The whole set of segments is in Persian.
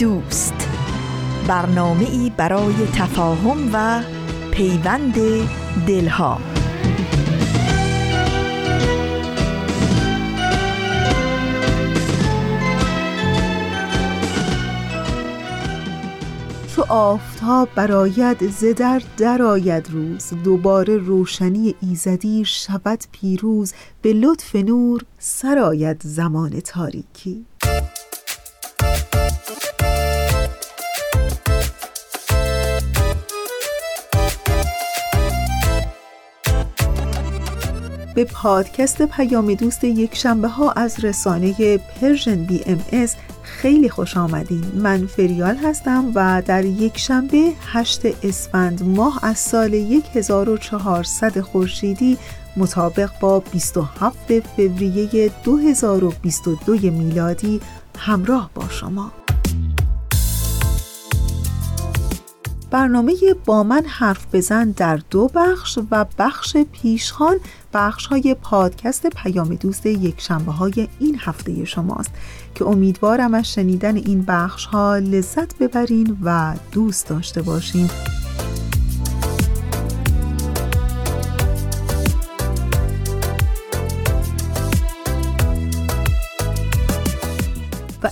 دوست. برنامه ای برای تفاهم و پیوند دلها. چو آفتاب براید ز در درآید روز. دوباره روشنی ایزدی شود پیروز. به لطف نور سرآید زمان تاریکی. به پادکست پیام دوست یک شنبه ها از رسانه Persian BMS خیلی خوش آمدین. من فریال هستم و در یک شنبه 8 اسفند ماه از سال 1400 خورشیدی مطابق با 27 فوریه 2022 میلادی همراه با شما. برنامه با من حرف بزن در دو بخش و بخش پیشخان بخش های پادکست پیام دوست یک شنبه های این هفته شماست که امیدوارم از شنیدن این بخش ها لذت ببرین و دوست داشته باشین.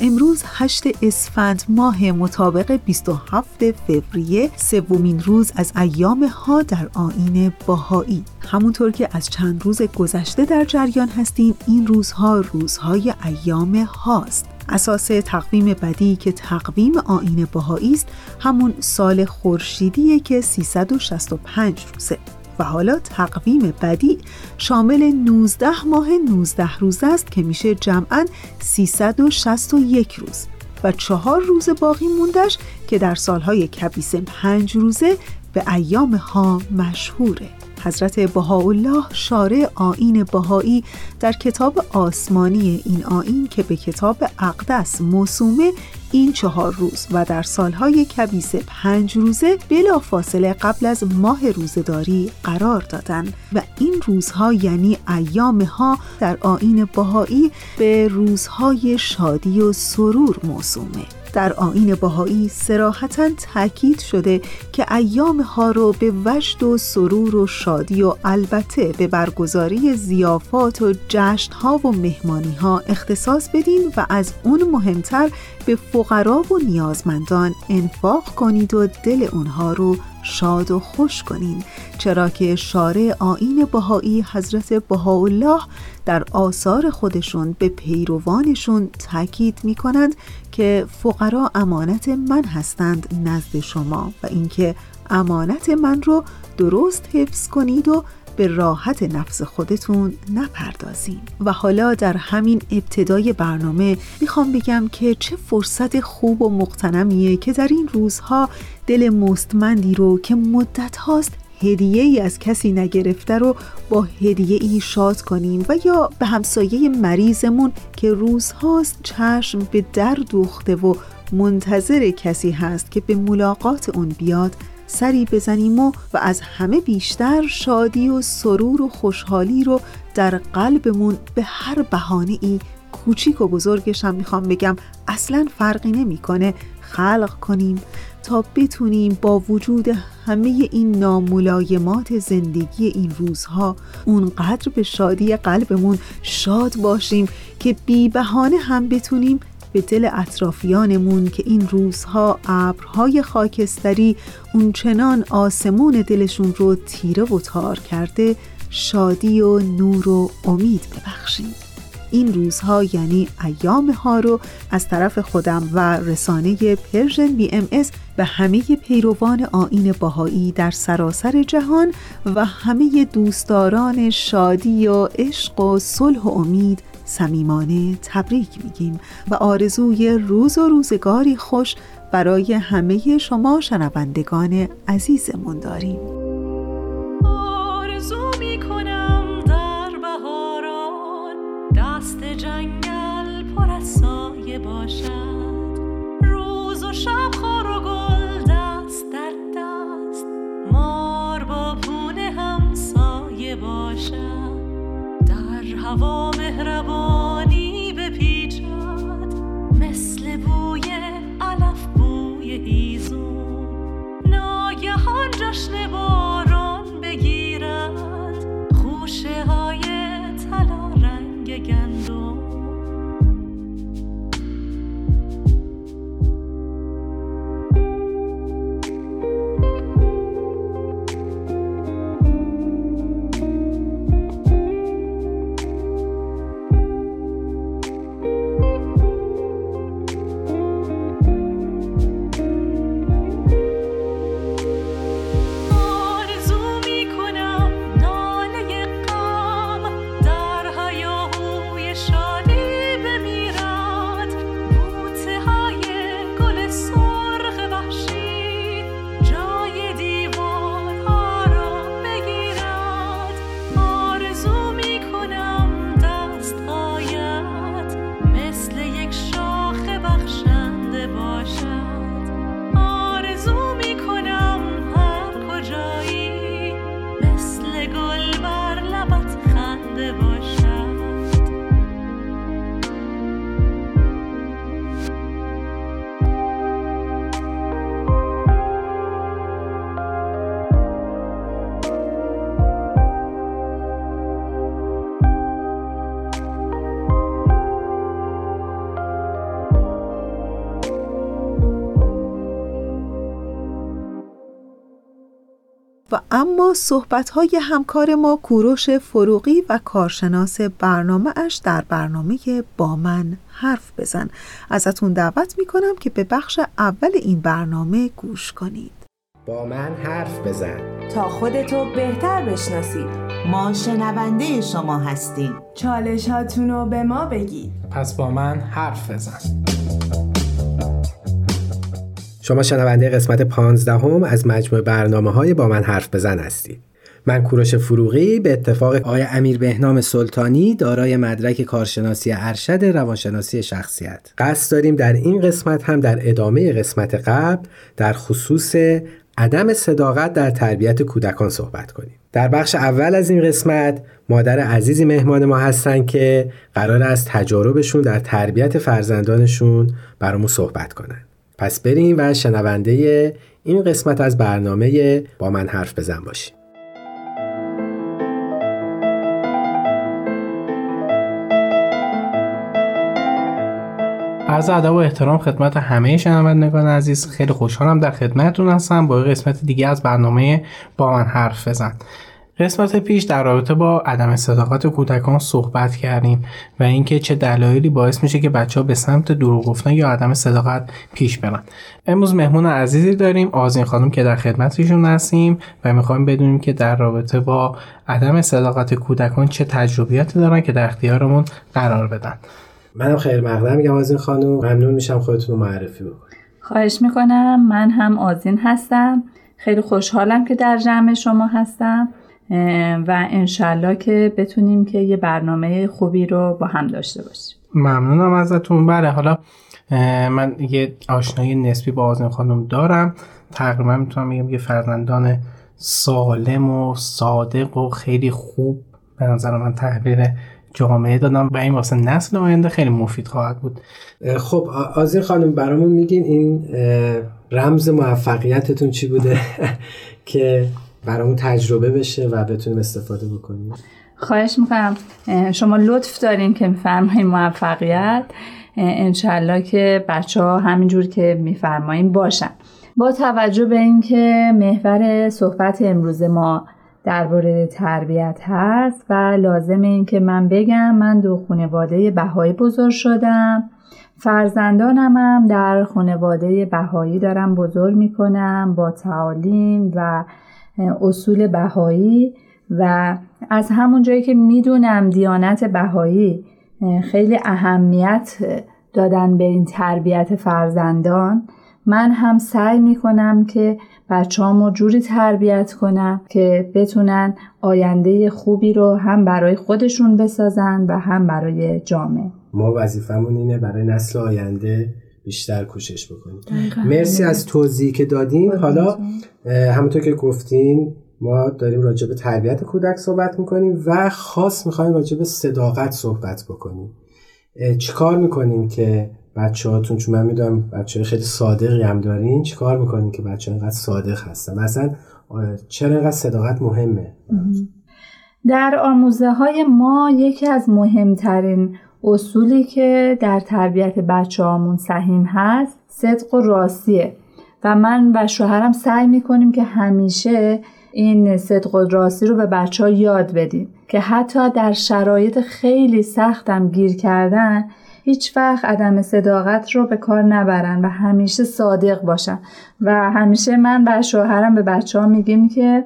امروز 8 اسفند ماه مطابق 27 فوریه سومین روز از ایام ها در آین باهایی همونطور که از چند روز گذشته در جریان هستیم این روزها روزهای ایام هاست. اساس تقویم بدی که تقویم آین باهایی است همون سال خورشیدیه که 365 روزه. و حالا تقویم بدی شامل 19 ماه 19 روز است که میشه جمعا 361 روز و چهار روز باقی موندش که در سالهای کبیس پنج روزه به ایام ها مشهوره. حضرت بهاءالله شارع آین بهایی در کتاب آسمانی این آین که به کتاب اقدس موسومه این چهار روز و در سالهای کبیس پنج روزه بلا فاصله قبل از ماه روزداری قرار دادن. و این روزها یعنی ایام ها در آین بهایی به روزهای شادی و سرور موسومه. در آین باهایی سراحتا تاکید شده که ایام ها رو به وجد و سرور و شادی و البته به برگزاری زیافات و جشن ها و مهمانی ها اختصاص بدین و از اون مهمتر به فقرا و نیازمندان انفاق کنید و دل اونها رو شاد و خوش کنین. چرا که شارع آین بهایی حضرت بهاءالله در آثار خودشون به پیروانشون تاکید می کنند که فقرا امانت من هستند نزد شما و اینکه امانت من رو درست حفظ کنید و به راحت نفس خودتون نپردازیم و حالا در همین ابتدای برنامه می‌خوام بگم که چه فرصت خوب و مقتنمیه که در این روزها دل مستمندی رو که مدت هاست هدیه ای از کسی نگرفته رو با هدیه ای شاد کنیم و یا به همسایه مریضمون که روزهاست چشم به در دوخته و منتظر کسی هست که به ملاقات اون بیاد سری بزنیم و و از همه بیشتر شادی و سرور و خوشحالی رو در قلبمون به هر بهانه ای کوچیک و بزرگش هم می‌خوام بگم اصلا فرقی نمی‌کنه. خلق کنیم تا بتونیم با وجود همه این ناملایمات زندگی این روزها اونقدر به شادی قلبمون شاد باشیم که بی بهانه هم بتونیم به دل اطرافیانمون که این روزها ابرهای خاکستری اونچنان آسمون دلشون رو تیره و تار کرده شادی و نور و امید ببخشیم. این روزها یعنی ایام ها رو از طرف خودم و رسانه Persian BMS به همه پیروان آیین بهایی در سراسر جهان و همه دوستداران شادی و عشق و صلح و امید صمیمانه تبریک میگیم و آرزوی روز و روزگاری خوش برای همه شما شنوندگان عزیزمون داریم. هوا مهربانی بپیچد. مثل بوی علف بوی هیزون ناگهان جشن و اما صحبت‌های همکار ما کوروش فروغی و کارشناس برنامه اش در برنامه با من حرف بزن. ازتون دعوت می‌کنم که به بخش اول این برنامه گوش کنید. با من حرف بزن. تا خودتو بهتر بشناسید. ما شنونده شما هستیم. چالشاتونو به ما بگید. پس با من حرف بزن. شما شنونده قسمت 15 هم از مجموع برنامه های با من حرف بزن هستید من کوروش فروغی به اتفاق آقای امیر بهنام سلطانی دارای مدرک کارشناسی ارشد روانشناسی شخصیت. قصد داریم در این قسمت هم در ادامه قسمت قبل در خصوص عدم صداقت در تربیت کودکان صحبت کنیم. در بخش اول از این قسمت مادر عزیزی مهمان ما هستن که قرار از تجاربشون در تربیت فرزندانشون برامون صحبت کنن. پس بریم و شنونده این قسمت از برنامه با من حرف بزن باشیم عرض ادب و احترام خدمت همه شنوندگان عزیز. خیلی خوشحالم در خدمتتون هستم. با قسمت دیگه از برنامه با من حرف بزن. قسمت پیش در رابطه با عدم صداقت کودکان صحبت کردیم و اینکه چه دلایلی باعث میشه که بچه ها به سمت دروغ گفتن یا عدم صداقت پیش برن. امروز مهمون عزیزی داریم آزین خانم که در خدمتشون هستیم و می‌خوایم بدونیم که در رابطه با عدم صداقت کودکان چه تجربیاتی دارن که در اختیارمون قرار بدن. منم خیلی مقدم میگم از این خانم. ممنون میشم خودتون رو معرفی بکنید. خواهش می‌کنم. من هم آزین هستم. خیلی خوشحالم که در جمع شما هستم. و انشالله که بتونیم که یه برنامه خوبی رو با هم داشته باشیم. ممنونم ازتون. بله حالا من یه آشنایی نسبی با آزین خانم دارم. تقریبا می‌تونم بگم یه فرزندان سالم و صادق و خیلی خوب به نظر من تحویل جامعه دادم و این واسه نسل آینده خیلی مفید خواهد بود. خب آزین خانم برامون میگین این رمز موفقیتتون چی بوده؟ که برامون تجربه بشه و بتونیم استفاده بکنیم. خواهش می‌کنم. شما لطف دارین که میفرمایید موفقیت. انشالله که بچه ها همینجور که میفرماییم باشن. با توجه به اینکه محور صحبت امروز ما درباره تربیت هست و لازم این که من بگم من دو خانواده بهایی بزرگ شدم. فرزندانم هم در خانواده بهایی دارم بزرگ می‌کنم با تعالیم و اصول بهایی و از همون جایی که می‌دونم دیانت بهایی خیلی اهمیت دادن به این تربیت فرزندان من هم سعی می‌کنم که بچه رو جوری تربیت کنم که بتونن آینده خوبی رو هم برای خودشون بسازن و هم برای جامعه. ما وظیفمون اینه برای نسل آینده بیشتر کوشش بکنیم. مرسی از توضیحی که دادین. حالا همونطور که گفتین ما داریم راجع به تربیت کودک صحبت می‌کنیم و خاص می‌خوایم راجع به صداقت صحبت بکنیم. چیکار می‌کنیم که بچه هاتون چون من می‌دونم بچه خیلی صادقی هم دارین چیکار می‌کنین که بچه اینقدر صادق هستن؟ مثلا چرا اینقدر صداقت مهمه؟ در آموزه های ما یکی از مهمترین اصولی که در تربیت بچه هامون سهیم هست صدق و راستیه. و من و شوهرم سعی می‌کنیم که همیشه این صدق و راستی رو به بچه ها یاد بدیم. که حتی در شرایط خیلی سختم گیر کردن هیچ وقت عدم صداقت رو به کار نبرن و همیشه صادق باشن. و همیشه من و شوهرم به بچه ها میگیم که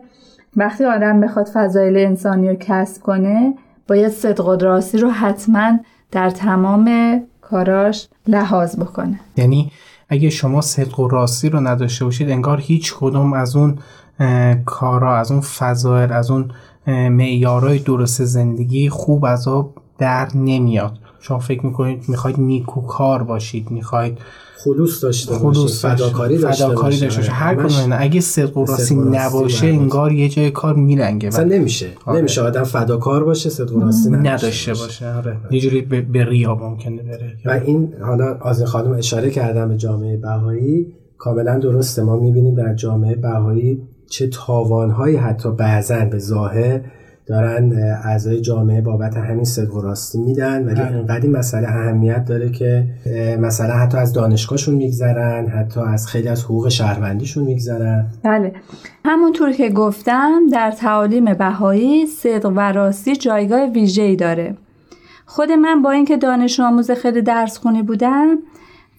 وقتی آدم بخواد فضایل انسانی رو کسب کنه باید صدق و راستی رو حتما در تمام کاراش لحاظ بکنه. یعنی اگه شما صدق و راستی رو نداشته باشید انگار هیچ کدوم از اون کارا از اون فضایل از اون معیارهای درست زندگی خوب از آب در نمیاد. شما فکر می‌کنید می‌خواید نیکوکار باشید می‌خواید خلوص داشته خلوص فداکاری داشته فداکاری داشته باشه. هر کدوم اگه صدق و راستی نباشه انگار یه جای کار میلنگه. مثلا نمیشه. آره. نمیشه آدم فداکار باشه صدق و راستی نداشته باشه. آره. یه جوری به ریا ممکنه بره. و این حالا آزین خانم اشاره کردم به جامعه بهایی. کاملا درسته. ما می‌بینیم در جامعه بهایی چه تاوانهایی حتی بعضا به ظاهر دارن اعضای جامعه بابت همین صدق و راستی میدن ولی بله. انقدر این مسئله اهمیت داره که مثلا حتی از دانشگاهشون میگذرن حتی از خیلی از حقوق شهروندیشون میگذرن. بله. همونطور که گفتم در تعالیم بهایی صدق و راستی جایگاه ویژه‌ای داره. خود من با اینکه دانش آموز خیلی درس خونی بودم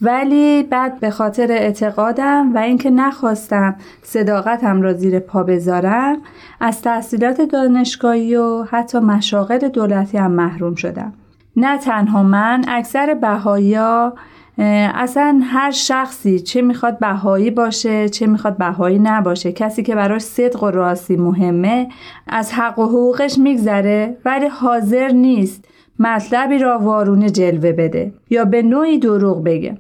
ولی بعد به خاطر اعتقادم و اینکه نخواستم صداقتم را زیر پا بذارم از تحصیلات دانشگاهی و حتی مشاغل دولتی هم محروم شدم. نه تنها من اکثر بهایا اصلا هر شخصی چه می‌خواد بهایی باشه چه می‌خواد بهایی نباشه کسی که براش صدق و راستی مهمه از حق و حقوقش میگذره ولی حاضر نیست. مطلبی را وارونه جلوه بده یا به نوعی دروغ بگه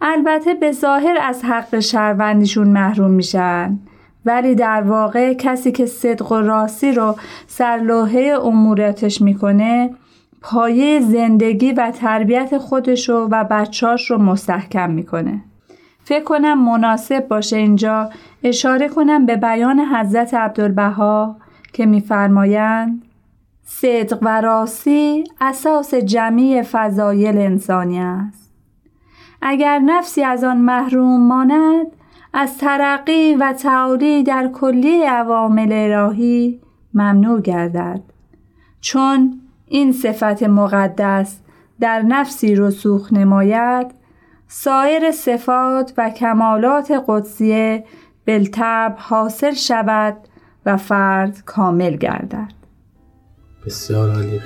البته به ظاهر از حق شهروندیشون محروم میشن ولی در واقع کسی که صدق و راستی رو سرلوحه اموراتش می‌کنه پایه زندگی و تربیت خودشو و بچاش رو مستحکم می‌کنه. فکر کنم مناسب باشه اینجا اشاره کنم به بیان حضرت عبدالبها که میفرمایند صدق و راستی اساس جمعی فضایل انسانی است. اگر نفسی از آن محروم ماند از ترقی و تعالی در کلی عوامل راهی ممنوع گردد چون این صفت مقدس در نفسی رسوخ نماید سایر صفات و کمالات قدسیه بلتب حاصل شود و فرد کامل گردد بسیار عالی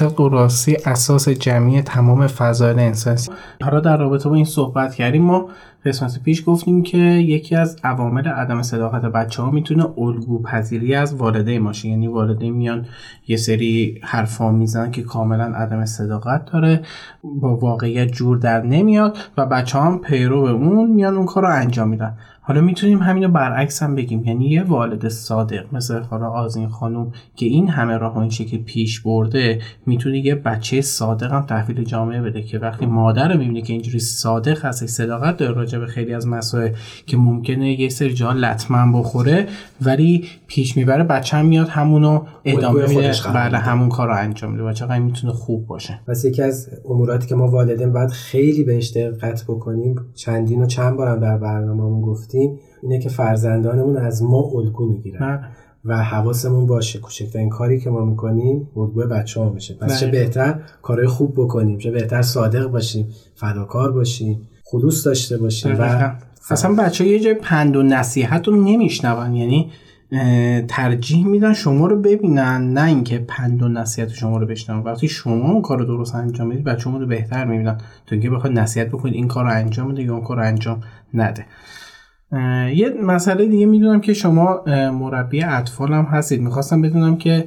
صدق و راستی اساس جمعی تمام فضایل انسانی. حالا در رابطه با این صحبت کردیم ما قسمت پیش گفتیم که یکی از عوامل عدم صداقت بچه ها می‌تونه الگو پذیری از والدین باشه. یعنی والدین میان یه سری حرفا می‌زنن که کاملا عدم صداقت داره با واقعیت جور در نمیاد و بچه هم پیرو به اون میان اون کار رو انجام میدن. حالا می‌تونیم همینو برعکس هم بگیم. یعنی یه والد صادق مثل حالا آزین خانم که این همه راه این شکل پیش برده می‌تونه یه بچه صادق هم تحویل جامعه بده که وقتی مادر رو می‌بینه که اینجوری صادق هست صداقت داره راجع به خیلی از مسائل که ممکنه یه سری جا لطمن بخوره ولی پیش می‌بره بچه هم میاد همونو ادامه میده. بله همون کار رو انجام میده بچه می‌تونه خوب باشه. پس یکی از اموراتی که ما والدین باید خیلی بهش دقت بکنیم چندین و چند بارم در برنامه‌مون گفتیم اینه که فرزندانمون از ما الگو می‌گیرن و حواسمون باشه. کوچکترین کاری که ما می‌کنیم الگوی بچه ها میشه. پس چه بهتر کارهای خوب بکنیم چه بهتر صادق باشیم فداکار باشیم خلوص داشته باشیم و اصلا بچه یه جای پند و نصیحت رو نمیشنون. یعنی ترجیح میدن شما رو ببینن نه اینکه پند و نصیحت شما رو بشنون. وقتی شما اون کار رو درست انجام می‌دید بچه شما رو بهتر می‌بینن. تو اینکه بخواد نصیحت بکنید این کار رو انجام بده یا اون کار رو انجام نده. یه مسئله دیگه می‌دونم که شما مربی اطفال هم هستید. می‌خواستم بدونم که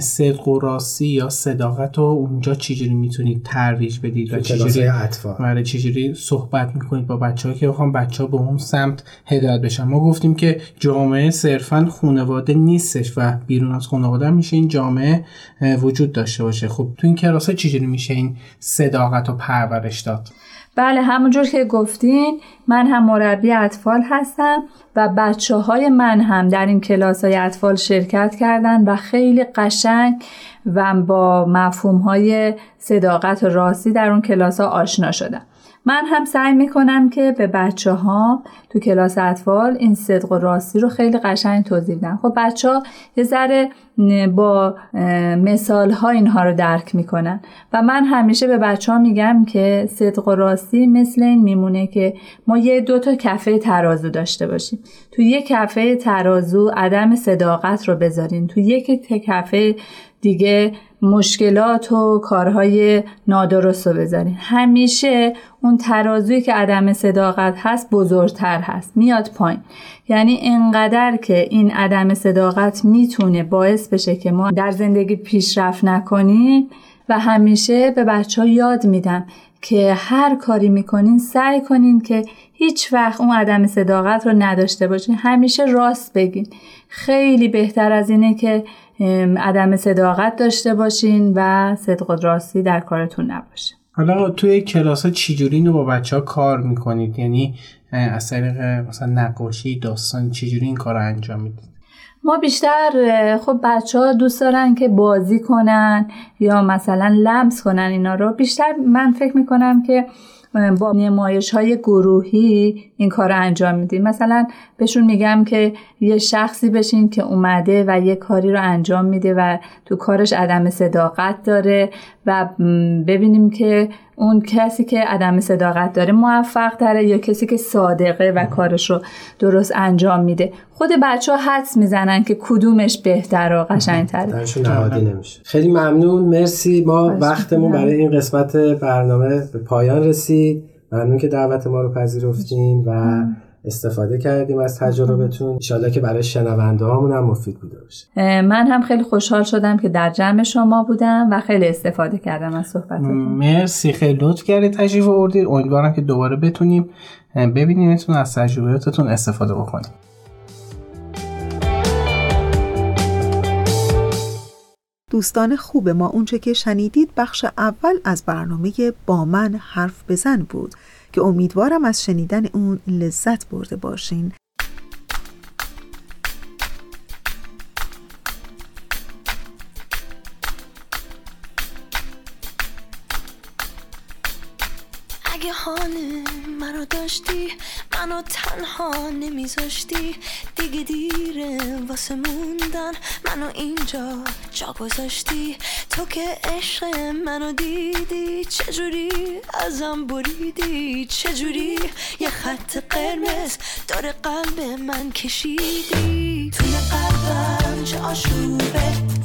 صدق و راستی یا صداقت رو اونجا چجوری می‌تونید ترویج بدید و چجوری اطفال. بله چجوری صحبت می‌کنید با بچه ها که بخوام بچه ها به اون سمت هدایت بشن. ما گفتیم که جامعه صرفا خانواده نیستش و بیرون از خانواده میشه این جامعه وجود داشته باشه. خب تو این کلاس چجوری میشه این صداقت رو پرورش داد؟ بله همونجور که گفتین من هم مربی اطفال هستم و بچه های من هم در این کلاس های اطفال شرکت کردن و خیلی قشنگ و با مفهوم های صداقت و راستی در اون کلاس ها آشنا شدم. من هم سعی می‌کنم که به بچه ها تو کلاس اطفال این صدق و راستی رو خیلی قشنگ توضیح بدم. خب بچه ها یه ذره با مثال ها اینها رو درک می‌کنن و من همیشه به بچه ها میگم که صدق و راستی مثل این میمونه که ما یه دو تا کفه ترازو داشته باشیم. تو یک کفه ترازو عدم صداقت رو بذارین. تو یک کفه دیگه مشکلات و کارهای نادرست رو بذارین. همیشه اون ترازوی که عدم صداقت هست بزرگتر هست. میاد پایین. یعنی انقدر که این عدم صداقت می‌تونه باعث بشه که ما در زندگی پیشرفت نکنیم و همیشه به بچه ها یاد میدم که هر کاری می‌کنین سعی کنین که هیچ وقت اون عدم صداقت رو نداشته باشین. همیشه راست بگین. خیلی بهتر از اینه که عدم صداقت داشته باشین و صدق و راستی در کارتون نباشه. حالا توی کلاس ها چجوری اینو با بچه ها کار می‌کنید؟ یعنی از طریق مثلا نقاشی داستان چجوری این کار رو انجام می‌دید؟ ما بیشتر خب بچه ها دوست دارن که بازی کنن یا مثلا لمس کنن اینا رو. بیشتر من فکر می‌کنم که با نمایش های گروهی این کار رو انجام میدیم مثلا بهشون میگم که یه شخصی بشین که اومده و یه کاری رو انجام میده و تو کارش عدم صداقت داره و ببینیم که اون کسی که عدم صداقت داره موفق داره یا کسی که صادقه و کارش رو درست انجام میده. خود بچه ها حدس می‌زنن که کدومش بهتر و قشنگتره. نمیشه. خیلی ممنون. مرسی. ما وقتمون برای این قسمت برنامه به پایان رسید. ممنون که دعوت ما رو پذیرفتین و استفاده کردیم از تجربتون. انشالله که برای شنونده هامون هم مفید بوده باشه. من هم خیلی خوشحال شدم که در جمع شما بودم و خیلی استفاده کردم از صحبتتون. مرسی. خیلی لطف کردید تشریف آوردید. امیدوارم که دوباره بتونیم ببینیمتون از تجربیاتتون استفاده بکنیم. دوستان خوب ما اونچه که شنیدید بخش اول از برنامه با من حرف بزن بود که امیدوارم از شنیدن اون لذت برده باشین. داشتی منو تنها نمیذاشتی. دیگه دیره واسه موندن منو اینجا جا گذاشتی. تو که عشق منو دیدی چجوری ازم بریدی؟ چجوری یه خط قرمز داره قلب من کشیدی؟ توی قلبم چه آشوبه.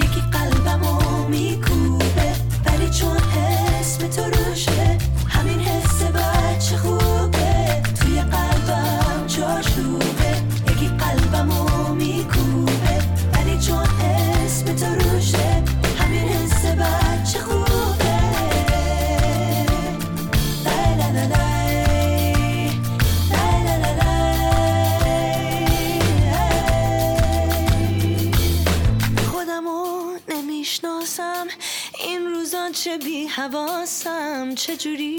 حواسم چجوری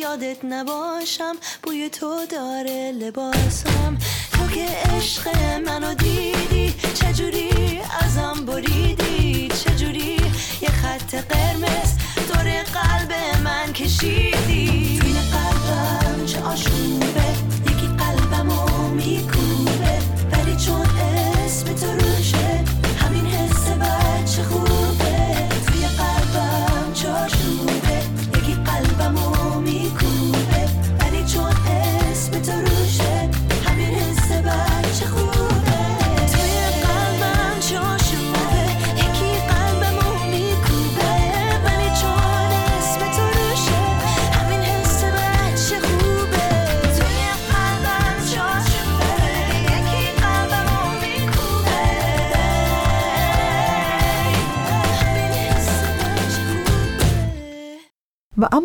یادت نباشم؟ بوی تو داره لباسم. تو که عشق منو دیدی چجوری ازم بریدی؟ چجوری یه خط قرمز دور قلب من کشیدی؟ توی قلبم چه آشوبه یکی قلبمو میکوبه. ولی چون اسم تو روشه همین حس بچه خوبه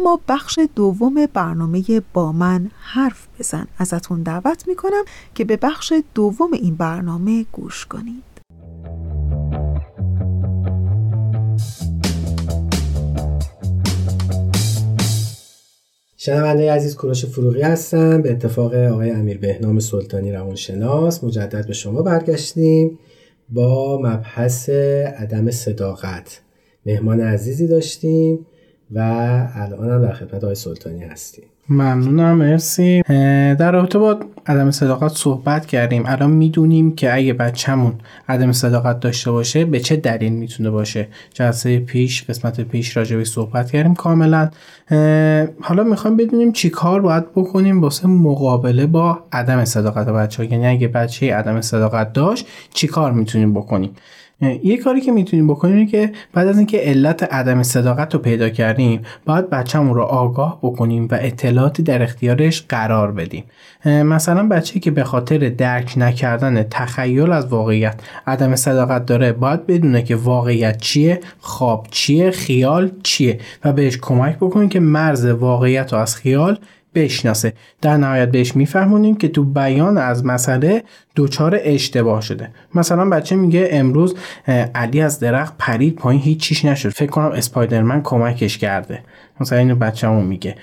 اما بخش دوم برنامه با من حرف بزن. ازتون دعوت می‌کنم که به بخش دوم این برنامه گوش کنید. شنونده عزیز کوروش فروغی هستم. به اتفاق آقای امیر بهنام سلطانی روانشناس مجدد به شما برگشتیم با مبحث عدم صداقت. مهمان عزیزی داشتیم. و الان هم در خدمت آقای سلطانی هستیم. ممنونم مرسی. در رابطه با عدم صداقت صحبت کردیم. الان می‌دونیم که اگه بچهمون عدم صداقت داشته باشه به چه دلیل می‌تونه باشه؟ جلسه پیش قسمت پیش راجبی صحبت کردیم کاملا. حالا می‌خوایم بدونیم چی کار باید بکنیم واسه مقابله با عدم صداقت بچه ها یعنی اگه بچه عدم صداقت داشت چی کار می‌تونیم بکنیم؟ یه کاری که می‌تونیم بکنیم اینه که بعد از اینکه علت عدم صداقت رو پیدا کردیم باید بچه‌مون رو آگاه بکنیم و اطلاعاتی در اختیارش قرار بدیم. مثلا بچه که به خاطر درک نکردن تخیل از واقعیت عدم صداقت داره باید بدونه که واقعیت چیه خواب چیه خیال چیه و بهش کمک بکنیم که مرز واقعیت رو از خیال بشناسه. در نهایت بهش میفهمونیم که تو بیان از مسئله دوچار اشتباه شده. مثلا بچه میگه امروز علی از درخت پرید پایین هیچ چیش نشد. فکر کنم اسپایدرمن کمکش کرده. مثلا اینو بچه‌مون میگه.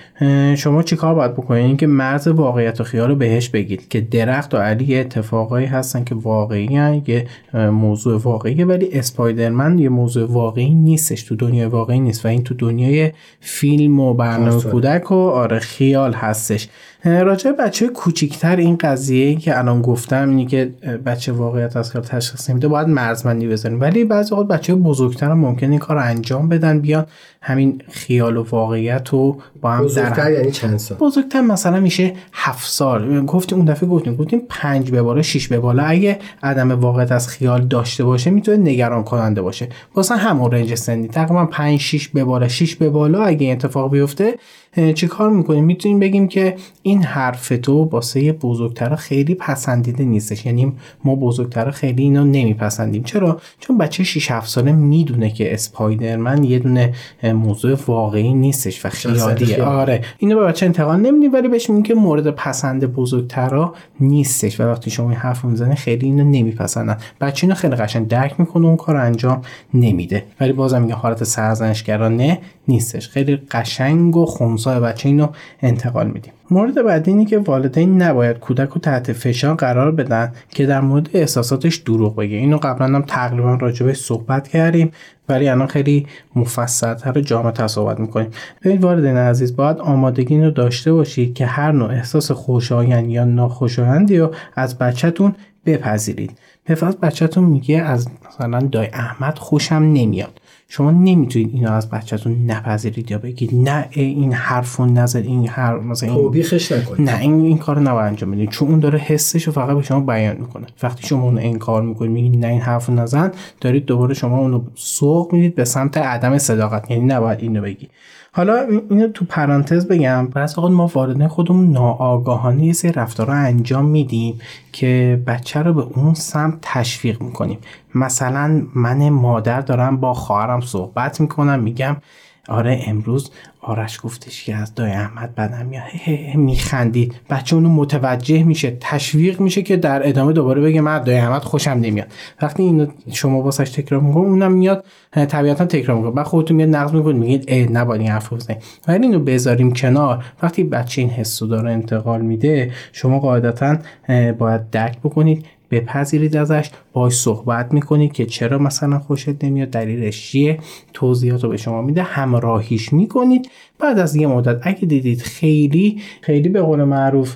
شما چیکار باید بکنید اینکه مرز واقعیت و خیال رو بهش بگید که درخت و علی اتفاقایی هستن که واقعی یه موضوع واقعیه ولی اسپایدرمن یه موضوع واقعی نیستش تو دنیای واقعی نیست و این تو دنیای فیلم و برنامه کودک و آره خیال هستش. راجع بچه کوچیکتر این قضیه که الان گفتم اینی که بچه واقعیت از خیال تشخیص نمیده باید مرزبندی بزنیم ولی بعضی وقت بچه بزرگتر هم ممکن این کار رو انجام بدن بیان همین خیال و واقعیت رو با هم بزرگتر در یعنی چند سال؟ بزرگتر مثلا میشه هفت سال. گفتیم اون دفعه گفتیم گفتیم پنج به بالا شیش به بالا. اگه عدم واقعیت از خیال داشته باشه می‌تونه نگران کننده باشه. واسه همون رنج سنی. تقریبا 5 6 به بالا 6 به بالا اگه این اتفاق بیفته چی کار می‌کنیم؟ می‌تونیم بگیم که این حرف تو واسه بزرگتر خیلی پسندیده نیستش. یعنی ما بزرگتر خیلی اینو نمیپسندیم. چرا؟ چون بچه 6 7 ساله می‌دونه که اسپایدرمن یه دونه موضوع واقعی نیستش و خیالیه. آره. اینو به بچه انتقال نمیدیم ولی بهش میگیم که مورد پسند بزرگترا نیستش. و وقتی شما این حرف می‌زنه خیلی اینو نمیپسندن. بچه اینو خیلی قشنگ درک می‌کنه اون کار انجام نمیده. ولی بازم میگه حالت سرزنشگرانه نیستش. خیلی قشنگ و خونسای بچه اینو انتقال میدیم. مورد بعدی اینه که والدین نباید کودک رو تحت فشار قرار بدن که در مورد احساساتش دروغ بگه. اینو قبلا هم تقریبا راجبش صحبت کردیم ولی الان خیلی مفصلتر و جامعتر صحبت می‌کنیم. ببینید والدین عزیز باید آمادگی رو داشته باشید که هر نوع احساس خوشایند یا ناخوشایندی رو از بچهتون بپذیرید. به فرض بچهتون میگه از مثلا دای احمد خوشم نمیاد. شما نمی‌تونید اینو از بچهتون نپذیرید یا بگید. نه این حرفو نظر این حرف مثلا این توبیخش نکنید. نه این این کارو نباید انجام بدید. چون اون داره حسش رو فقط به شما بیان می‌کنه. وقتی شما اون انکار می‌کنید میگید نه این حرفو نزن دارید دوباره شما اونو سوق می‌دید به سمت عدم صداقت. یعنی نباید اینو بگی. حالا اینو تو پرانتز بگم. بعضی اوقات ما والدین خودمون ناآگاهانه یه سری رفتارها انجام میدیم که بچه رو به اون سمت تشویق می‌کنیم. مثلا من مادر دارم با خواهرم صحبت می‌کنم میگم آره امروز آرش گفتش که از دای احمد بدم میاد. میخندید بچه اونو متوجه میشه تشویق میشه که در ادامه دوباره بگه من دای احمد خوشم نمیاد. وقتی اینو شما واسش تکرار می‌کنید اونم میاد طبیعتا تکرار می‌کنه. بعد خودتون میاد نقد می‌کنید میگید نباید این حرف ولی اینو بذاریم کنار. وقتی بچه این حسو داره انتقال میده شما قاعدتا باید درک بکنید بپذیرید ازش. باش صحبت می‌کنید که چرا مثلا خوشت نمیاد دلیلش چیه؟ توضیحات رو به شما میده. همراهیش می‌کنید. بعد از یه مدت اگه دیدید خیلی خیلی به قول معروف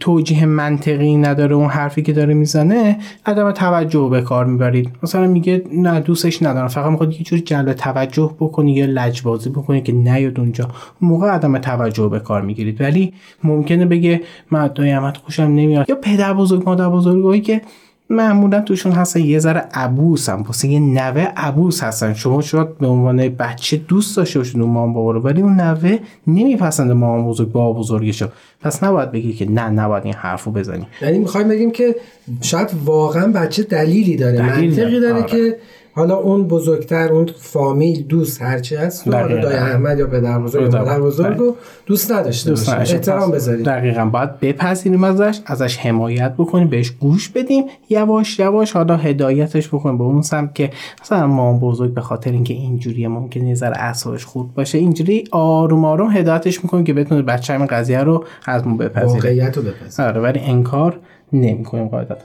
توجیه منطقی نداره اون حرفی که داره می‌زنه عدم توجه به کار می‌برید. مثلا میگه نه دوستش ندارم. فقط می‌خواد یه جور جلب توجه بکنی یا لجبازی بکنی که نیاد اونجا. اون موقع عدم توجه به کار می‌گیرید. ولی ممکنه بگه من دایمت خوشم نمیاد. یا پدر بزرگ مادر بزرگایی که معمولا توشون هستن یه ذره عبوسن واسه یه نوه عبوس هستن. شما شاید به عنوان بچه دوست داشته باشید اون مام بابا رو؟ ولی اون نوه نمیپسنده مام بزرگ بابا بزرگشو پس نباید بگی که نه نباید این حرفو بزنی. یعنی می‌خوایم بگیم که شاید واقعا بچه دلیلی داره. دلیل منطقی داره، داره آره. که حالا اون بزرگتر اون فامیل دوست هرچی هست. دای احمد یا پدر بزرگ مادر بزرگ رو دوست نداشته دوست. احترام پس بذارید دقیقا. باید بپذیریم ازش ازش حمایت بکنیم بهش گوش بدیم. یواش یواش حالا هدایتش بکنیم به اون سمت که مثلا مام بزرگ به خاطر اینکه اینجوریه ممکنه یه ذره اعصابش خورد باشه اینجوری آروم آروم هدایتش می‌کنیم که بتونه بچه همین قضیه رو از ما بپذیره. واقعیت رو بپذیر آره ولی انکار نمی‌کنیم قاعدتا.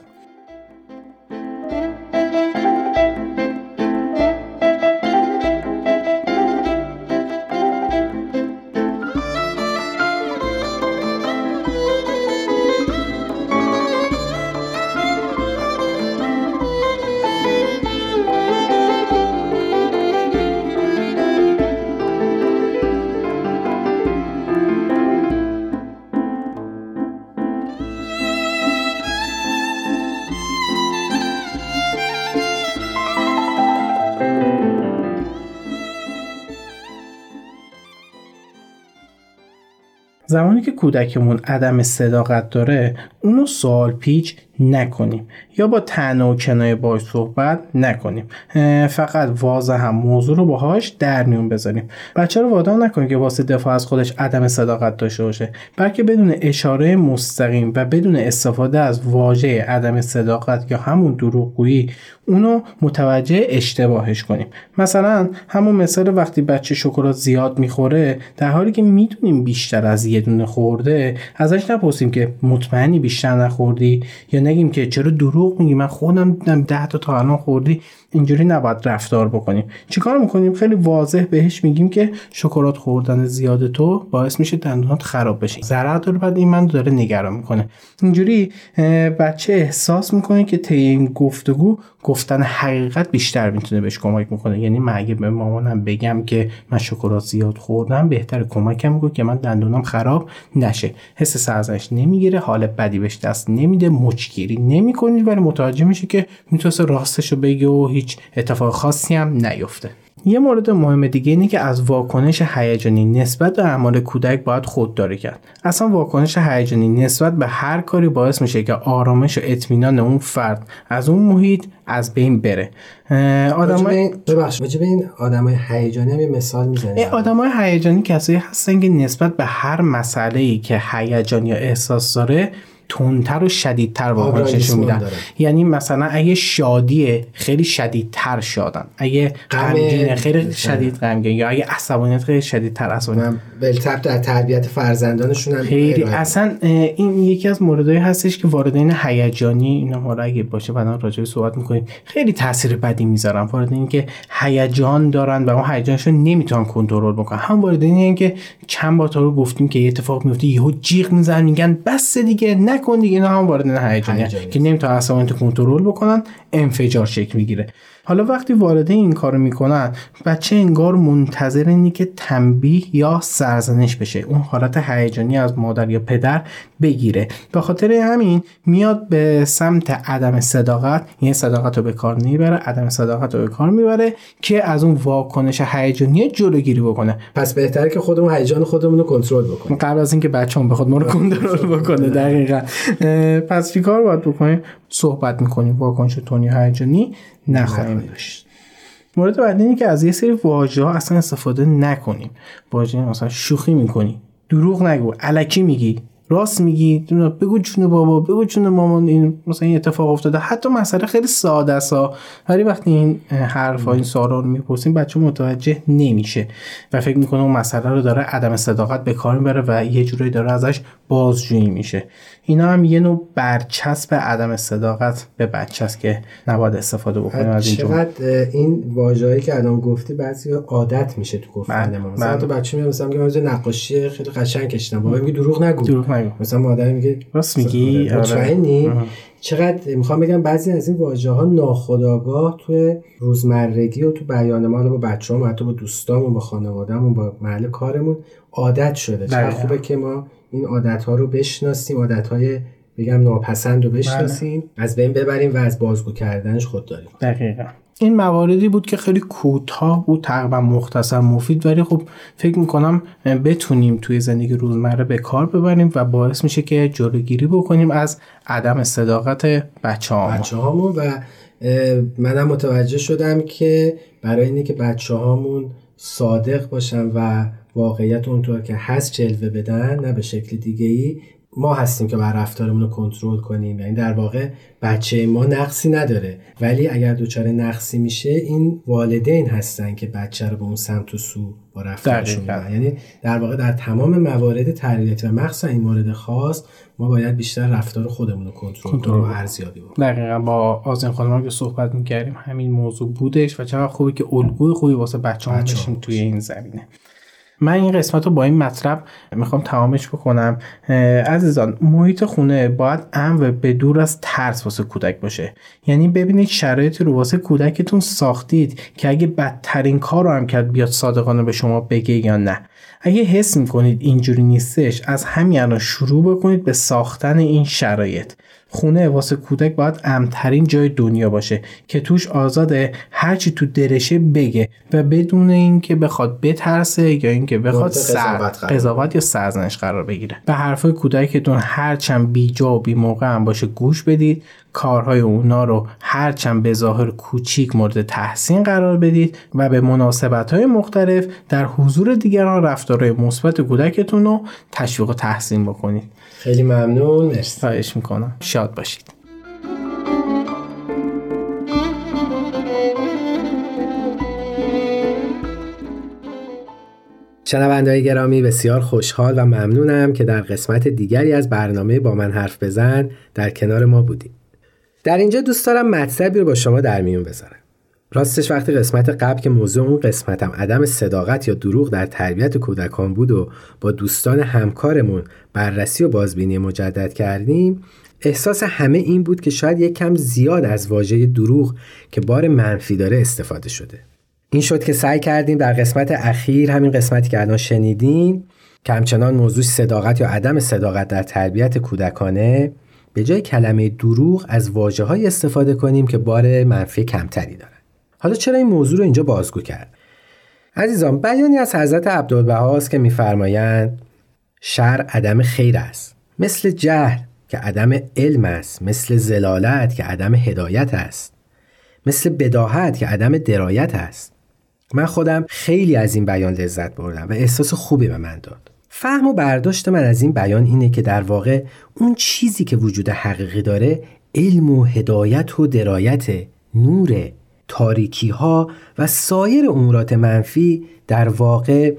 زمانی که کودکمون عدم صداقت داره اونو سوال پیچ نکنیم. یا با تنه و کنایه باش صحبت نکنیم. فقط واضح هم موضوع رو باهاش در میون بذاریم. بچه رو وادار نکنیم که واسه دفاع از خودش عدم صداقت داشته باشه. بلکه بدون اشاره مستقیم و بدون استفاده از واژه عدم صداقت یا همون دروغگویی اونو متوجه اشتباهش کنیم. مثلا همون مثال وقتی بچه شکلات زیاد می‌خوره در حالی که می‌دونیم بیشتر از یه دونه خورده ازش نپرسیم که مطمئنی بیشتر نخوردی یا نگیم که چرا دروغ میگی؟ من خودم دیدم 10 تا تا الان خوردی اینجوری نباید رفتار بکنیم. چیکار می‌کنیم؟ خیلی واضح بهش میگیم که شکلات خوردن زیاد تو باعث میشه دندونات خراب بشه. ضرر داره بعد این من داره نگران می‌کنه. اینجوری بچه احساس می‌کنه که طی این گفتگو گفتن حقیقت بیشتر می‌تونه بهش کمک می‌کنه یعنی من اگه به مامانم بگم که من شکلات زیاد خوردم بهتر کمکم می‌کنه که من دندونم خراب نشه. حس سرزنش نمی‌گیره حال بدی بهش دست نمیده مچگیری نمی‌کنید ولی متوجه میشه که می‌تونست راستشو بگه و هیچ اتفاق خاصی هم نیفته. یه مورد مهم دیگه اینه که از واکنش هیجانی نسبت به اعمال کودک باید خودداری کرد. اصلا واکنش هیجانی نسبت به هر کاری باعث میشه که آرامش و اطمینان اون فرد از اون محیط از بین بره. آدم به این آدمای هیجانی هم یه مثال می‌زنید آدم های هیجانی کسایی هستن که نسبت به هر مسئله ای که هیجان یا احساس داره تندتر و شدیدتر آگاهی میدن. یعنی مثلا اگه شادیه خیلی شدیدتر شادن. اگه غم- غمگینه خیلی شدید غمگین. یا اگه عصبانیت خیلی شدیدتر عصبانیت. بلتب در تربیت فرزندانشون هم خیلی اصلا این یکی از موردهایی هستش که والدین هیجانی اینا حالا اگه باشه بعدا راجع به صحبت می‌کنیم. خیلی تاثیر بدی می‌ذارن. والدینی که هیجان دارن و اون هیجانشون نمی‌تونن کنترل بکنن. هم والدینی که چند بار تا رو گفتیم که یه اتفاق میفته یهو جیغ می‌زنن میگن بس دیگه نکن دیگه اینا هم والدین هیجانی هیجانی که نمی‌تونن عصبانیت کنترل بکنن انفجار شکل می‌گیره. حالا وقتی والدین این کارو می‌کنن بچه انگار منتظر اینه که تنبیه یا سرزنش بشه اون حالت هیجانی از مادر یا پدر بگیره. به خاطر همین میاد به سمت عدم صداقت یعنی صداقت رو به کار نمی‌بره عدم صداقت رو به کار می‌بره که از اون واکنش هیجانی جلوگیری بکنه. پس بهتره که خودمون هیجان خودمون رو کنترل بکنیم. قبل از اینکه بچه‌مون بخواد ما رو کنترل بکنه دقیقا. اه، پس چیکار باید بکنیم؟ صحبت می‌کنیم. واکنش تونی هیجانی نخواهیم داشت. مورد بعدی اینه که از یه سری واژه ها اصلا استفاده نکنیم. واژه مثلا شوخی می‌کنی دروغ نگو الکی میگی راست میگی بگو جون بابا بگو جون مامان این مثلا این اتفاق افتاده. حتی مسئله خیلی ساده است. ولی وقتی این حرف ها این سوالا رو می‌پرسیم بچه متوجه نمیشه. و فکر می‌کنه اون مسئله رو داره عدم صداقت به کار می‌بره و یه جورایی داره ازش بازجویی میشه. اینا هم یه نوع برچسب عدم صداقت به بچه است که نباید استفاده بکنیم از این چقدر این واژه‌ای که الان گفتی بعضی عادت میشه تو گفتن بله، ما. مثلا بله. تو بچه میاد مثلا میگه من یه نقاشی خیلی قشنگ کشیدم. بابا میگه دروغ نگو. دروغ نگو. مثلا مادر میگه راست میگی. آره. مطمئنی آه. چقدر می‌خوام بگم بعضی از این واژه ها ناخودآگاه توی روزمرگی و تو بیان ما با بچه‌ها حتی با دوستامون با خانوادهمون با محل کارمون عادت شده. چقدر. خوبه که ما این عادت ها رو بشناسیم عادت های بگم ناپسند رو بشناسیم از بین ببریم و از بازگو کردنش خود داریم. دقیقا. این مواردی بود که خیلی کوتاه بود تقریبا مختصر مفید ولی خب فکر می‌کنم بتونیم توی زندگی روزمره به کار ببریم و باعث میشه که جلوگیری بکنیم از عدم صداقت بچه بچه هامون و منم متوجه شدم که برای اینه که بچه هامون صادق باشن و واقعیت اونطور که هست جلوه بدن نه به شکل دیگه ای ما هستیم که بر رفتارمون رو کنترل کنیم. یعنی در واقع بچه ما نقصی نداره. ولی اگر دچار نقصی میشه این والدین هستن که بچه رو به اون سمت و سو با رفتارشون. یعنی در واقع در تمام موارد تربیتی و مخصوصا این مورد خاص ما باید بیشتر رفتار خودمون رو کنترل کنیم و ارزیابی بکنیم. دقیقا با آزین خانم که صحبت می‌کردیم همین موضوع بودش و چقدر خوبه که الگوی خوبی واسه بچه هم بچه‌ها بشیم توی این زمینه. من این قسمت رو با این مطلب می‌خوام تمامش بکنم. عزیزان محیط خونه باید امن و به دور از ترس واسه کودک باشه. یعنی ببینید شرایطی رو واسه کودکتون ساختید که اگه بدترین کار رو هم کرد بیاد صادقانه به شما بگه یا نه. اگه حس می‌کنید اینجوری نیستش از همین الان شروع بکنید به ساختن این شرایط. خونه واسه کودک باید امترین جای دنیا باشه که توش آزاده هرچی تو درشه بگه و بدون اینکه بخواد بترسه یا اینکه بخواد قضاوت قضاوت یا سرزنش قرار بگیره. به حرفای کودکتون هرچند بی جا و بی موقع هم باشه گوش بدید. کارهای اونا رو هرچند به ظاهر کوچیک مورد تحسین قرار بدید و به مناسبت های مختلف در حضور دیگران رفتارهای مثبت کودکتون رو تشویق و تحسین بکنید. خیلی ممنون مرسی خواهش می‌کنم شاد باشید شنوندهای گرامی بسیار خوشحال و ممنونم که در قسمت دیگری از برنامه با من حرف بزن در کنار ما بودیم. در اینجا دوست دارم مطلبی رو با شما در میون بذارم. راستش وقتی قسمت قبل که موضوع اون قسمتم عدم صداقت یا دروغ در تربیت کودکان بود و با دوستان همکارمون بررسی و بازبینی مجدد کردیم احساس همه این بود که شاید یک کم زیاد از واژه دروغ که بار منفی داره استفاده شده. این شد که سعی کردیم در قسمت اخیر همین قسمتی که الان شنیدین که همچنان موضوع صداقت یا عدم صداقت در تربیت کودکانه به جای کلمه دروغ از واجه استفاده کنیم که بار منفی کمتری دارن. حالا چرا این موضوع رو اینجا بازگو کرد؟ عزیزان بیانی از حضرت عبدالبهاست که میفرمایند شر عدم خیر است. مثل جهل که عدم علم است. مثل زلالت که عدم هدایت است. مثل بداهت که عدم درایت است. من خودم خیلی از این بیان لذت بردم و احساس خوبی به من داد. فهم و برداشت من از این بیان اینه که در واقع اون چیزی که وجود حقیقی داره علم و هدایت و درایت نور تاریکی ها و سایر امورات منفی در واقع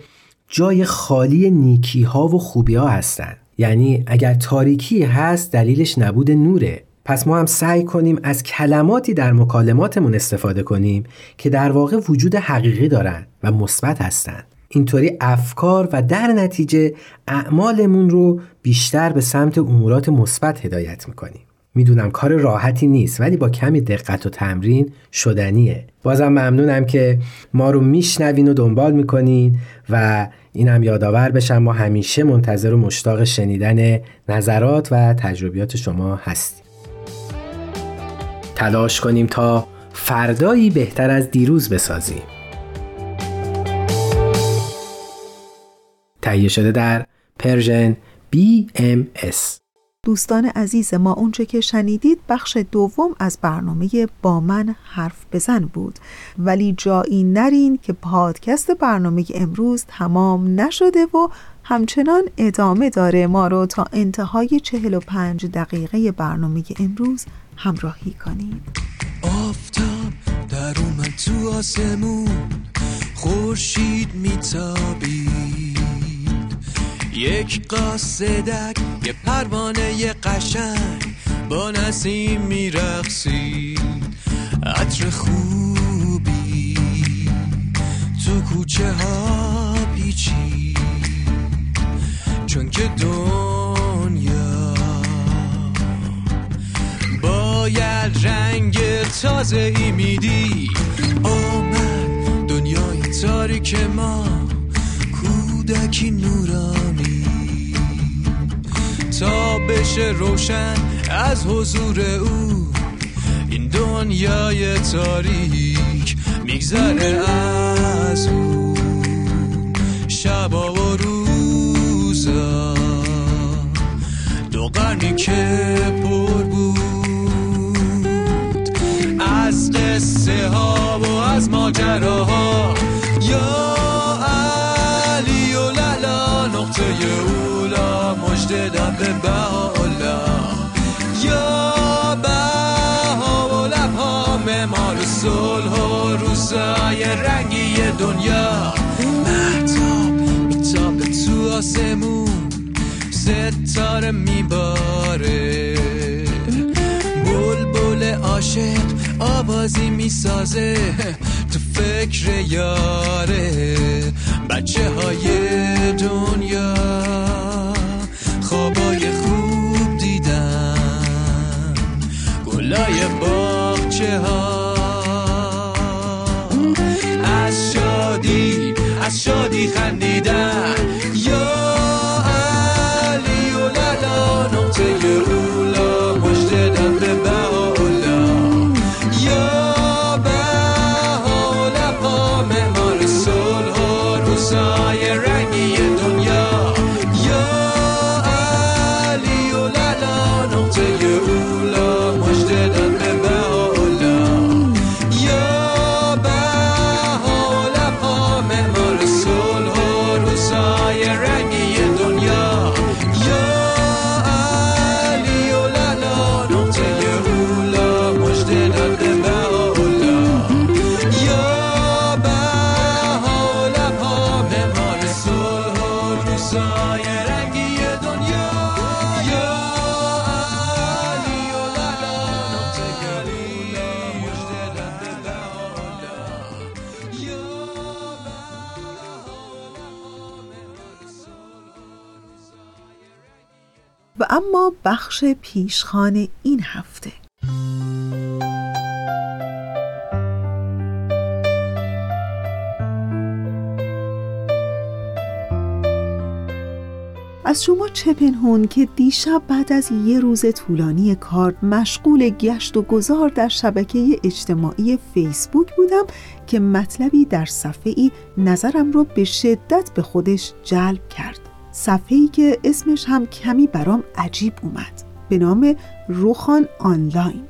جای خالی نیکی ها و خوبی ها هستند یعنی اگر تاریکی هست دلیلش نبود نوره. پس ما هم سعی کنیم از کلماتی در مکالماتمون استفاده کنیم که در واقع وجود حقیقی دارن و مثبت هستند اینطوری افکار و در نتیجه اعمالمون رو بیشتر به سمت امورات مثبت هدایت می‌کنیم. می‌دونم کار راحتی نیست ولی با کمی دقت و تمرین شدنیه. بازم ممنونم که ما رو میشنوین و دنبال می‌کنین و اینم یادآور بشم ما همیشه منتظر و مشتاق شنیدن نظرات و تجربیات شما هستیم. تلاش کنیم تا فردایی بهتر از دیروز بسازیم. تهیه شده در پرژن BMS دوستان عزیز ما اونچه که شنیدید بخش دوم از برنامه با من حرف بزن بود. ولی جایی نرین که پادکست برنامه امروز تمام نشده و همچنان ادامه داره. ما رو تا انتهای 45 دقیقه برنامه امروز همراهی کنید. آفتاب در اومد تو آسمون خورشید میتابید. یک قاصدک یه پروانه یه قشنگ با نسیم میرقصید عطر خوبی تو کوچه ها پیچید. چون که دنیا باید رنگ تازه ای میدی. آمد دنیای تاریک ما. کودکی نورانی. تا بشه روشن از حضور او. این دنیای تاریک میگذره از او. شبا و روزا. دو قرنی که پر بود. از قصه ها و از ماجراها. یا نقطه اولا مجد دم به بهاءالله یا بها و لبها معمار صلح و روزای رنگی دنیا. محتاب میتابه تو آسمون ستاره میباره. بلبل عاشق آوازی می‌سازه تو فکر یاره. بچه های دنیا خوابای خوب دیدن. گلای باغچه ها از شادی از شادی خندیدن بخش پیشخان این هفته. از شما چه پنهون که دیشب بعد از یه روز طولانی کار مشغول گشت و گذار در شبکه اجتماعی فیسبوک بودم که مطلبی در صفحه ای نظرم رو به شدت به خودش جلب کرد. صفحه ای که اسمش هم کمی برام عجیب اومد. به نام روخان آنلاین.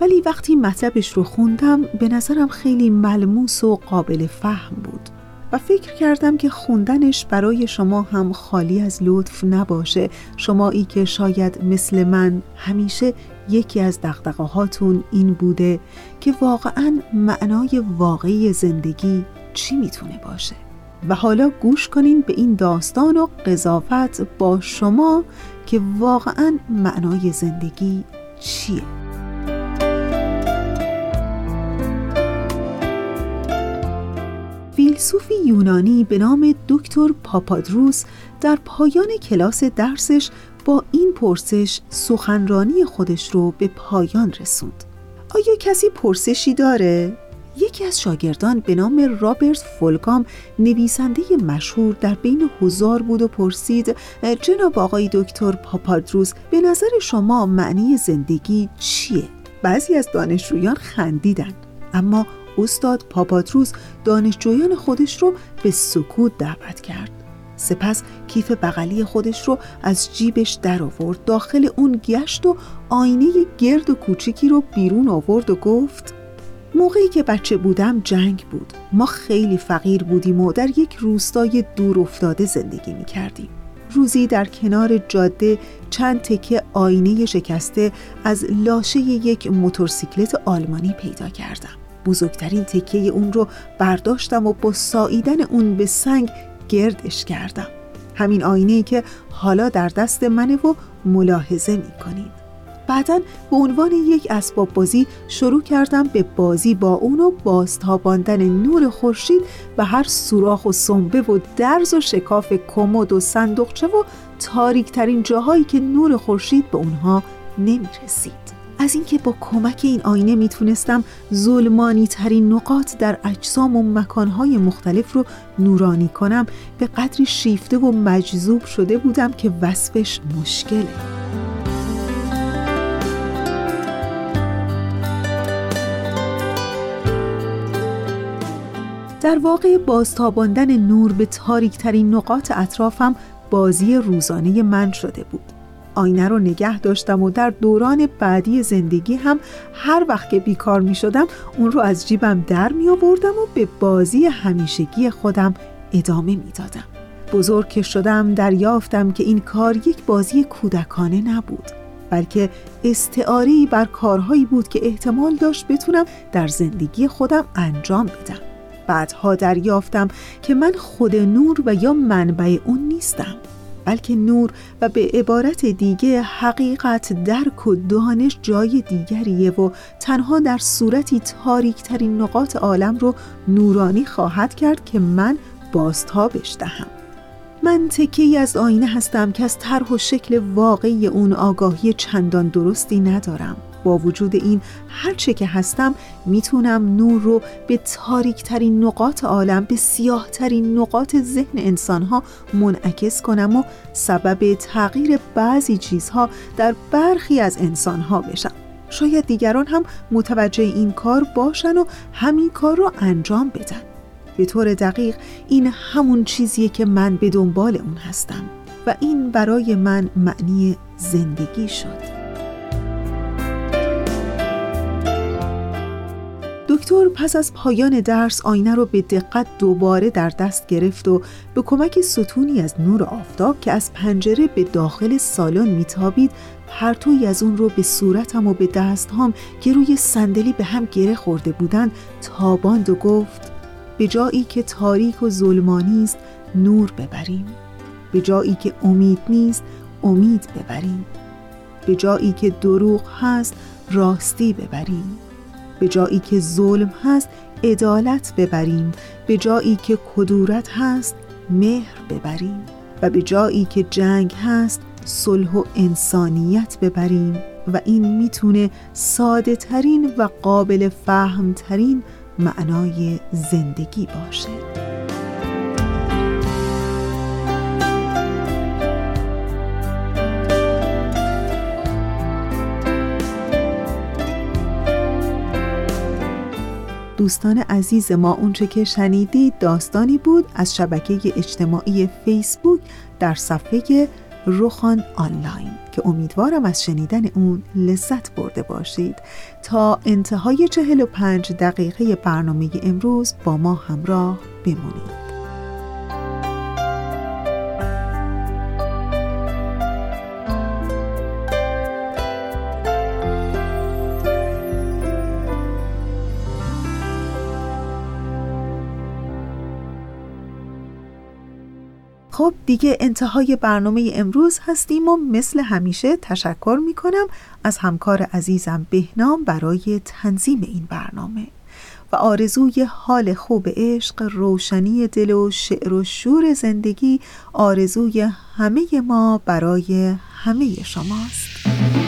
ولی وقتی مطلبش رو خوندم به نظرم خیلی ملموس و قابل فهم بود. و فکر کردم که خوندنش برای شما هم خالی از لطف نباشه. شمایی که شاید مثل من همیشه یکی از دقدقه هاتون این بوده که واقعا معنای واقعی زندگی چی می‌تونه باشه. و حالا گوش کنین به این داستان و قضاوت با شما که واقعا معنای زندگی چیه فیلسوفی یونانی به نام دکتر پاپادروس در پایان کلاس درسش با این پرسش سخنرانی خودش رو به پایان رسوند آیا کسی پرسشی داره؟ یکی از شاگردان به نام رابرت فولکام نویسنده مشهور در بین هزار بود و پرسید جناب آقای دکتر پاپادروس به نظر شما معنی زندگی چیه؟ بعضی از دانشجویان خندیدن اما استاد پاپاتروس دانشجویان خودش رو به سکوت دعوت کرد سپس کیف بغلی خودش رو از جیبش در آورد داخل اون گشت و آینه گرد و کوچیکی رو بیرون آورد و گفت موقعی که بچه بودم جنگ بود. ما خیلی فقیر بودیم و در یک روستای دور افتاده زندگی می کردیم روزی در کنار جاده چند تکه آینه شکسته از لاشه یک موتورسیکلت آلمانی پیدا کردم. بزرگترین تکه اون رو برداشتم و با ساییدن اون به سنگ گردش کردم. همین آینه که حالا در دست منه و ملاحظه می کنید بعدا به عنوان یک اسباب بازی شروع کردم به بازی با اون و بازتاباندن نور خورشید و هر سوراخ و سنبه و درز و شکاف کمد و صندوقچه و تاریک ترین جاهایی که نور خورشید به اونها نمی رسید. از اینکه با کمک این آینه می‌تونستم ظلمانی ترین نقاط در اجسام و مکانهای مختلف رو نورانی کنم به قدری شیفته و مجذوب شده بودم که وصفش مشکله در واقع بازتاباندن نور به تاریکترین نقاط اطرافم بازی روزانه من شده بود آینه رو نگه داشتم و در دوران بعدی زندگی هم هر وقت که بیکار می شدم اون رو از جیبم در می آوردم و به بازی همیشگی خودم ادامه می دادم. بزرگ که شدم دریافتم که این کار یک بازی کودکانه نبود بلکه استعاری بر کارهایی بود که احتمال داشت بتونم در زندگی خودم انجام بدم بعدها دریافتم که من خود نور و یا منبع اون نیستم بلکه نور و به عبارت دیگه حقیقت درک و دانش جای دیگریه و تنها در صورتی تاریکترین نقاط عالم رو نورانی خواهد کرد که من بازتابش دهم. من تکی از آینه هستم که از طرح و شکل واقعی اون آگاهی چندان درستی ندارم. با وجود این هرچه که هستم می‌تونم نور رو به تاریکترین نقاط عالم به سیاهترین نقاط ذهن انسانها منعکس کنم و سبب تغییر بعضی چیزها در برخی از انسانها بشم. شاید دیگران هم متوجه این کار باشن و همین کار رو انجام بدن. به طور دقیق این همون چیزیه که من به دنبال اون هستم و این برای من معنی زندگی شد. دکتر پس از پایان درس آینه رو به دقت دوباره در دست گرفت و به کمک ستونی از نور آفتاب که از پنجره به داخل سالن میتابید پرتوی از اون رو به صورتم و به دستهام که روی صندلی به هم گره خورده بودند تاباند و گفت به جایی که تاریک و ظلمانی است نور ببریم. به جایی که امید نیست امید ببریم. به جایی که دروغ هست راستی ببریم. به جایی که ظلم هست عدالت ببریم. به جایی که کدورت هست مهر ببریم. و به جایی که جنگ هست صلح و انسانیت ببریم. و این می‌تونه ساده ترین و قابل فهم ترین معنای زندگی باشه. دوستان عزیز ما اونچه که شنیدید داستانی بود از شبکه اجتماعی فیسبوک در صفحه روخان آنلاین که امیدوارم از شنیدن اون لذت برده باشید. تا انتهای چهل و پنج دقیقه برنامه امروز با ما همراه بمونید. خب دیگه انتهای برنامه امروز هستیم و مثل همیشه تشکر می کنم از همکار عزیزم بهنام برای تنظیم این برنامه. و آرزوی حال خوب عشق روشنی دل و شعر و شور زندگی آرزوی همه ما برای همه شماست.